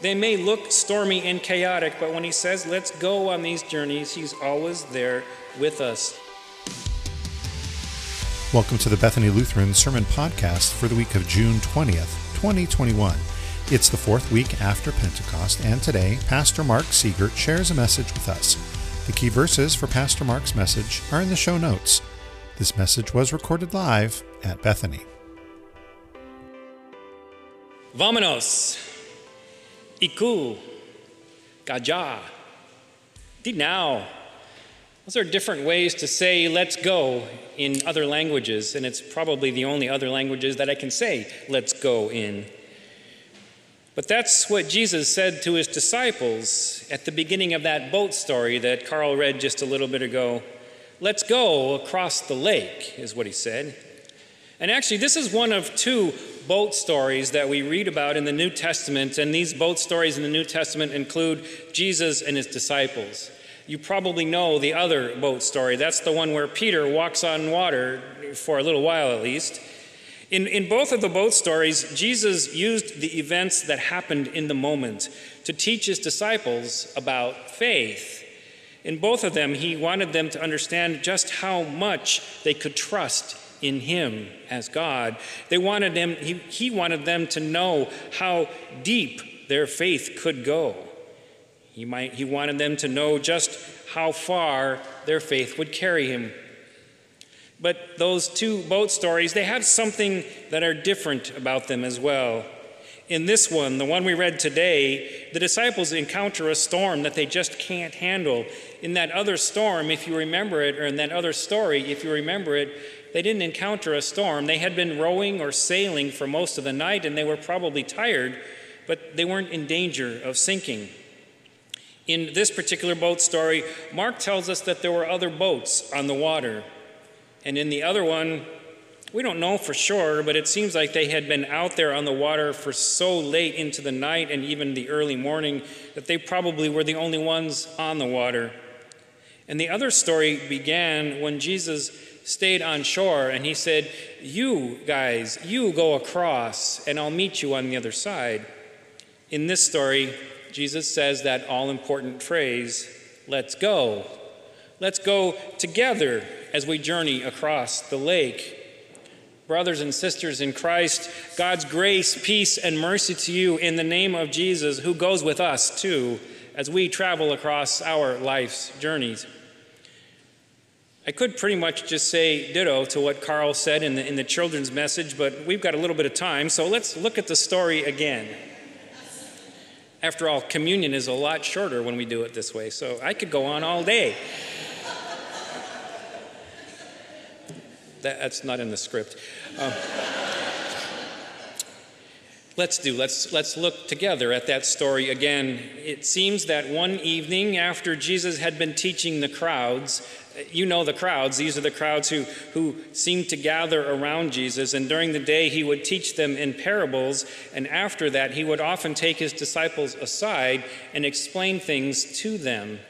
They may look stormy and chaotic, but when he says, let's go on these journeys, he's always there with us. Welcome to the Bethany Lutheran Sermon Podcast for the week of June 20th, 2021. It's the fourth week after Pentecost, and today, Pastor Mark Siegert shares a message with us. The key verses for Pastor Mark's message are in the show notes. This message was recorded live at Bethany. Vámonos! Iku, Gaja, now. Those are different ways to say let's go in other languages, and it's probably the only other languages that I can say let's go in. But that's what Jesus said to his disciples at the beginning of that boat story that Carl read just a little bit ago. Let's go across the lake, is what he said. And actually, this is one of two boat stories that we read about in the New Testament, and these boat stories in the New Testament include Jesus and his disciples. You probably know the other boat story. That's the one where Peter walks on water for a little while at least. In, in both of the boat stories, Jesus used the events that happened in the moment to teach his disciples about faith. In both of them, he wanted them to understand just how much they could trust in him as God. They wanted him, he, he wanted them to know how deep their faith could go. He, might, he wanted them to know just how far their faith would carry him. But those two boat stories, they have something that are different about them as well. In this one, the one we read today, the disciples encounter a storm that they just can't handle. In that other storm, if you remember it, or in that other story, if you remember it, they didn't encounter a storm. They had been rowing or sailing for most of the night and they were probably tired, but they weren't in danger of sinking. In this particular boat story, Mark tells us that there were other boats on the water. And in the other one, we don't know for sure, but it seems like they had been out there on the water for so late into the night and even the early morning that they probably were the only ones on the water. And the other story began when Jesus stayed on shore and he said, You guys, you go across and I'll meet you on the other side. In this story, Jesus says that all important phrase, let's go. Let's go together as we journey across the lake. Brothers and sisters in Christ, God's grace, peace, and mercy to you in the name of Jesus, who goes with us too as we travel across our life's journeys. I could pretty much just say ditto to what Carl said in the, in the children's message, but we've got a little bit of time, so let's look at the story again. After all, communion is a lot shorter when we do it this way, so I could go on all day. That, that's not in the script. Um, let's do let's let's look together at that story again it seems that one evening after jesus had been teaching the crowds you know the crowds. These are the crowds who, who seemed to gather around Jesus. And during the day, he would teach them in parables. And after that, he would often take his disciples aside and explain things to them.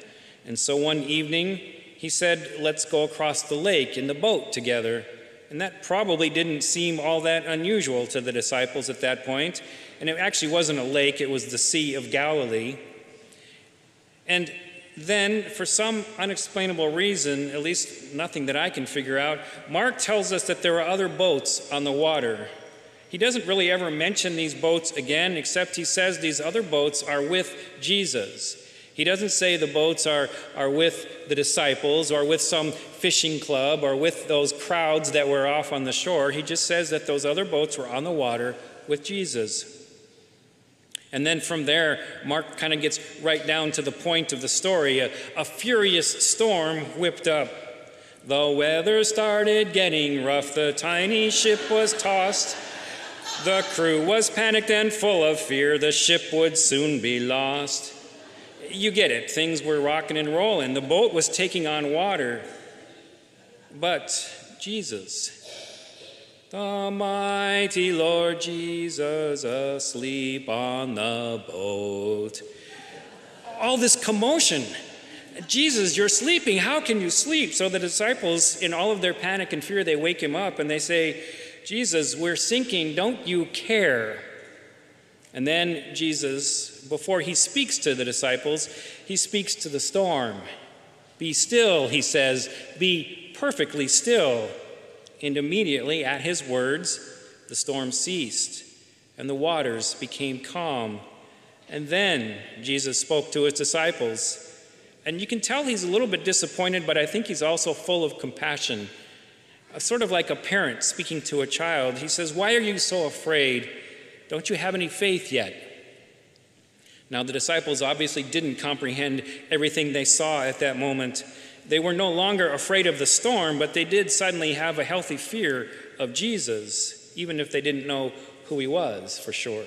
And so one evening, he said, Let's go across the lake in the boat together. And that probably didn't seem all that unusual to the disciples at that point. And it actually wasn't a lake, it was the Sea of Galilee. And then, for some unexplainable reason, at least nothing that I can figure out, Mark tells us that there are other boats on the water. He doesn't really ever mention these boats again, except he says these other boats are with Jesus. He doesn't say the boats are, are with the disciples or with some fishing club or with those crowds that were off on the shore. He just says that those other boats were on the water with Jesus. And then from there, Mark kind of gets right down to the point of the story. A, a, furious storm whipped up. The weather started getting rough. The tiny ship was tossed. The crew was panicked and full of fear. The ship would soon be lost. You get it. Things were rocking and rolling. The boat was taking on water. But Jesus, the mighty Lord Jesus asleep on the boat. All this commotion. Jesus, you're sleeping. How can you sleep? So the disciples, in all of their panic and fear, they wake him up and they say, Jesus, we're sinking. Don't you care? And then Jesus, before he speaks to the disciples, he speaks to the storm. Be still, he says, be perfectly still. And immediately at his words, the storm ceased and the waters became calm. And then Jesus spoke to his disciples. And you can tell he's a little bit disappointed, but I think he's also full of compassion. Sort of like a parent speaking to a child. He says, Why are you so afraid? Don't you have any faith yet? Now, the disciples obviously didn't comprehend everything they saw at that moment. They were no longer afraid of the storm, but they did suddenly have a healthy fear of Jesus, even if they didn't know who he was for sure.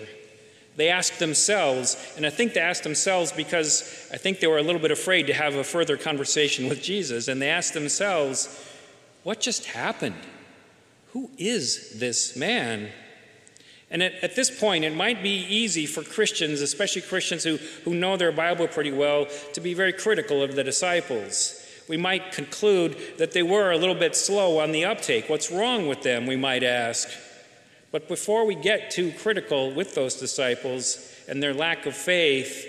They asked themselves, and I think they asked themselves because I think they were a little bit afraid to have a further conversation with Jesus, and they asked themselves, What just happened? Who is this man? And at, at, this point, it might be easy for Christians, especially Christians who, who know their Bible pretty well, to be very critical of the disciples. We might conclude that they were a little bit slow on the uptake. What's wrong with them, we might ask. But before we get too critical with those disciples and their lack of faith,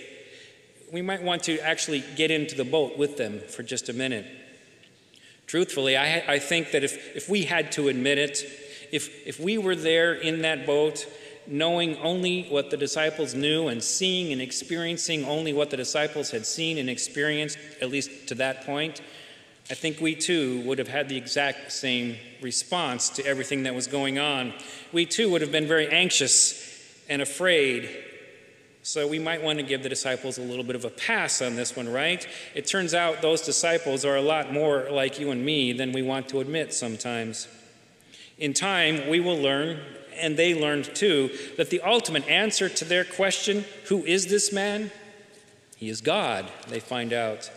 we might want to actually get into the boat with them for just a minute. Truthfully, I, I think that if, if we had to admit it, if, if we were there in that boat, knowing only what the disciples knew and seeing and experiencing only what the disciples had seen and experienced, at least to that point, I think we too would have had the exact same response to everything that was going on. We too would have been very anxious and afraid. So we might want to give the disciples a little bit of a pass on this one, right? It turns out those disciples are a lot more like you and me than we want to admit sometimes. In time, we will learn, and they learned too, that the ultimate answer to their question, who is this man? He is God, they find out.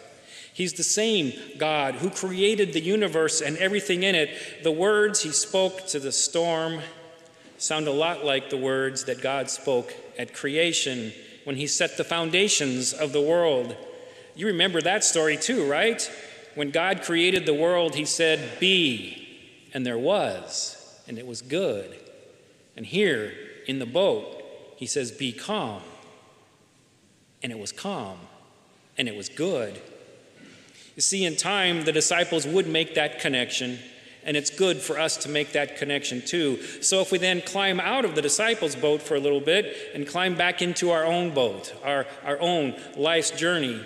He's the same God who created the universe and everything in it. The words he spoke to the storm sound a lot like the words that God spoke at creation when he set the foundations of the world. You remember that story too, right? When God created the world, he said, Be and there was, and it was good. And here in the boat, he says, Be calm. And it was calm, and it was good. You see, in time, the disciples would make that connection, and it's good for us to make that connection too. So if we then climb out of the disciples' boat for a little bit and climb back into our own boat, our, our own life's journey,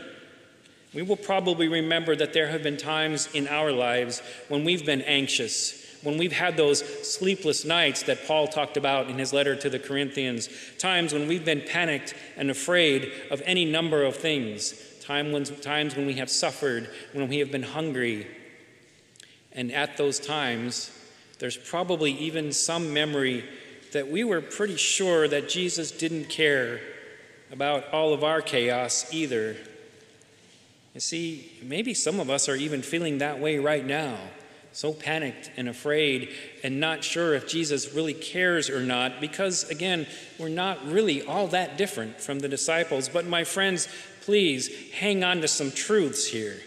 we will probably remember that there have been times in our lives when we've been anxious, when we've had those sleepless nights that Paul talked about in his letter to the Corinthians, times when we've been panicked and afraid of any number of things, time when, times when we have suffered, when we have been hungry. And at those times, there's probably even some memory that we were pretty sure that Jesus didn't care about all of our chaos either. You see, maybe some of us are even feeling that way right now, so panicked and afraid and not sure if Jesus really cares or not, because again, we're not really all that different from the disciples. But my friends, please hang on to some truths here.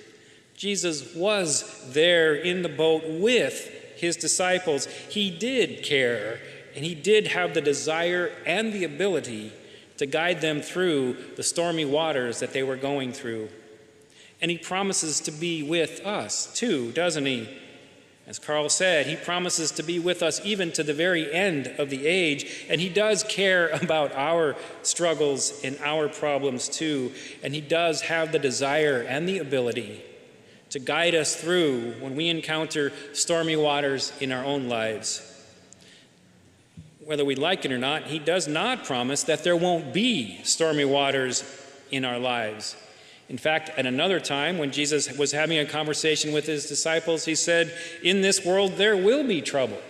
Jesus was there in the boat with his disciples. He did care, and he did have the desire and the ability to guide them through the stormy waters that they were going through. And he promises to be with us too, doesn't he? As Carl said, he promises to be with us even to the very end of the age, and he does care about our struggles and our problems too, and he does have the desire and the ability to guide us through when we encounter stormy waters in our own lives. Whether we like it or not, he does not promise that there won't be stormy waters in our lives. In fact, at another time, when Jesus was having a conversation with his disciples, he said, In this world there will be trouble.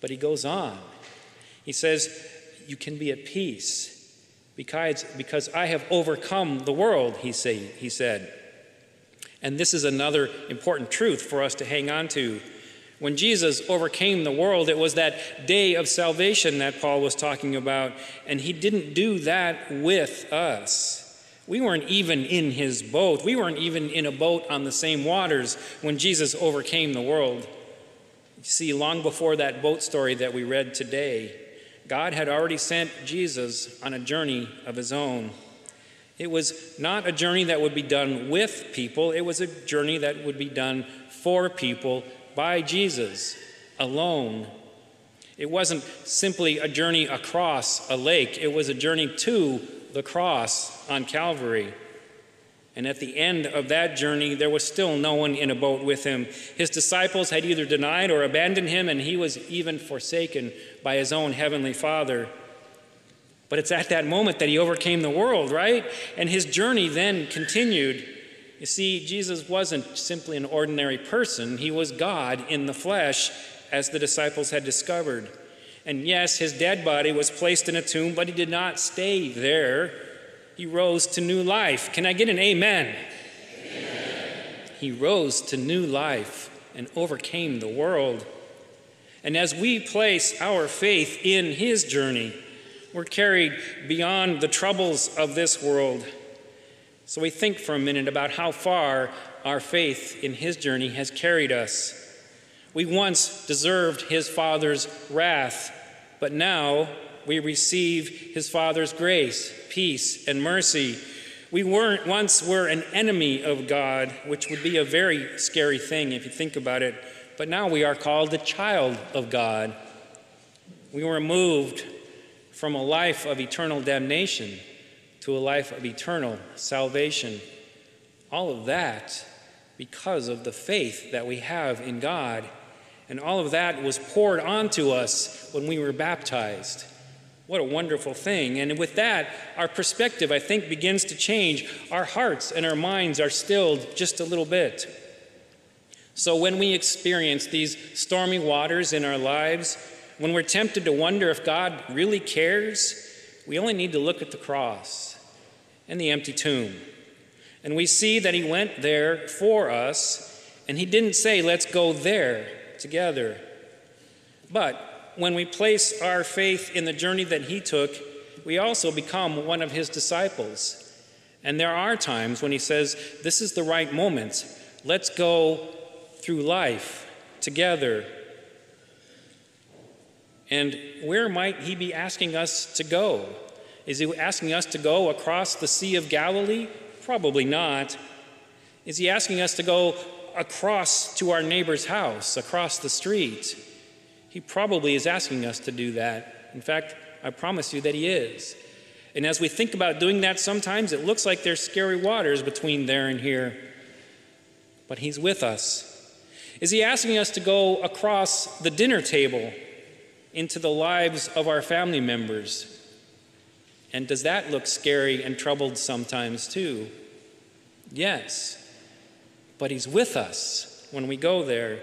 But he goes on. He says, You can be at peace because, because I have overcome the world, he, say, he said. And this is another important truth for us to hang on to. When Jesus overcame the world, it was that day of salvation that Paul was talking about, and he didn't do that with us. We weren't even in his boat. We weren't even in a boat on the same waters when Jesus overcame the world. You see, long before that boat story that we read today, God had already sent Jesus on a journey of his own. It was not a journey that would be done with people, it was a journey that would be done for people by Jesus alone. It wasn't simply a journey across a lake, it was a journey to the cross on Calvary. And at the end of that journey, there was still no one in a boat with him. His disciples had either denied or abandoned him, and he was even forsaken by his own heavenly Father. But it's at that moment that he overcame the world, right? And his journey then continued. You see, Jesus wasn't simply an ordinary person, he was God in the flesh, as the disciples had discovered. And yes, his dead body was placed in a tomb, but he did not stay there. He rose to new life. Can I get an amen? amen? He rose to new life and overcame the world. And as we place our faith in his journey, we're carried beyond the troubles of this world. So we think for a minute about how far our faith in his journey has carried us. We once deserved his Father's wrath, but now we receive his Father's grace, peace, and mercy. We weren't once were an enemy of God, which would be a very scary thing if you think about it, but now we are called the child of God. We were moved from a life of eternal damnation to a life of eternal salvation. All of that because of the faith that we have in God. And all of that was poured onto us when we were baptized. What a wonderful thing. And with that, our perspective, I think, begins to change. Our hearts and our minds are stilled just a little bit. So when we experience these stormy waters in our lives, when we're tempted to wonder if God really cares, we only need to look at the cross and the empty tomb. And we see that He went there for us, and He didn't say, let's go there together. But when we place our faith in the journey that He took, we also become one of His disciples. And there are times when He says, This is the right moment. Let's go through life together. And where might He be asking us to go? Is He asking us to go across the Sea of Galilee? Probably not. Is He asking us to go across to our neighbor's house, across the street? He probably is asking us to do that. In fact, I promise you that He is. And as we think about doing that, sometimes it looks like there's scary waters between there and here. But He's with us. Is He asking us to go across the dinner table into the lives of our family members? And does that look scary and troubled sometimes too? Yes. But He's with us when we go there.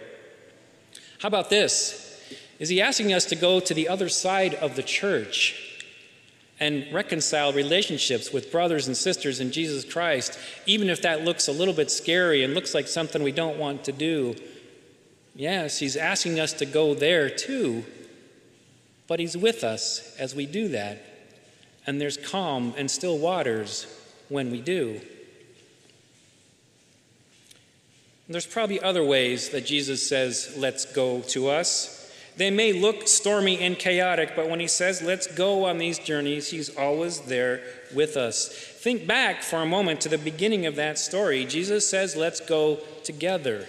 How about this? Is He asking us to go to the other side of the church? and reconcile relationships with brothers and sisters in Jesus Christ, even if that looks a little bit scary and looks like something we don't want to do. Yes, He's asking us to go there too, but He's with us as we do that. And there's calm and still waters when we do. There's probably other ways that Jesus says, let's go to us. They may look stormy and chaotic, but when he says, let's go on these journeys, he's always there with us. Think back for a moment to the beginning of that story. Jesus says, let's go together.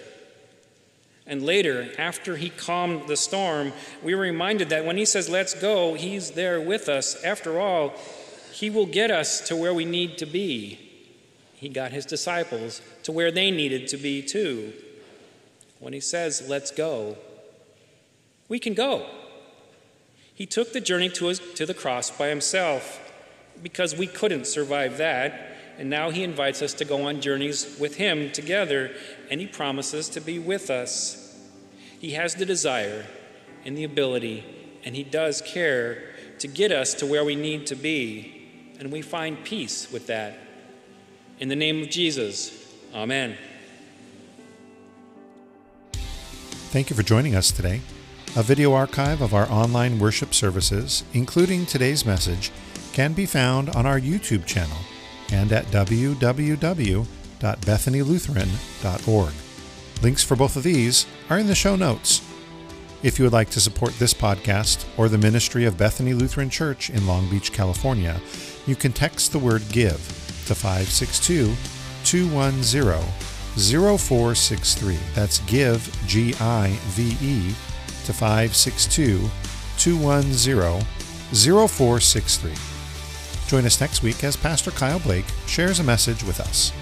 And later, after he calmed the storm, we were reminded that when he says, let's go, he's there with us. After all, he will get us to where we need to be. He got his disciples to where they needed to be too. When he says, let's go, we can go. He took the journey to, his, to the cross by himself because we couldn't survive that. And now he invites us to go on journeys with him together, and he promises to be with us. He has the desire and the ability, and he does care to get us to where we need to be. And we find peace with that. In the name of Jesus, amen. Thank you for joining us today. A video archive of our online worship services, including today's message, can be found on our YouTube channel and at www.bethanylutheran.org. Links for both of these are in the show notes. If you would like to support this podcast or the ministry of Bethany Lutheran Church in Long Beach, California, you can text the word GIVE to 562 210 0463. That's GIVE, G I V E, to 562 210 0463. Join us next week as Pastor Kyle Blake shares a message with us.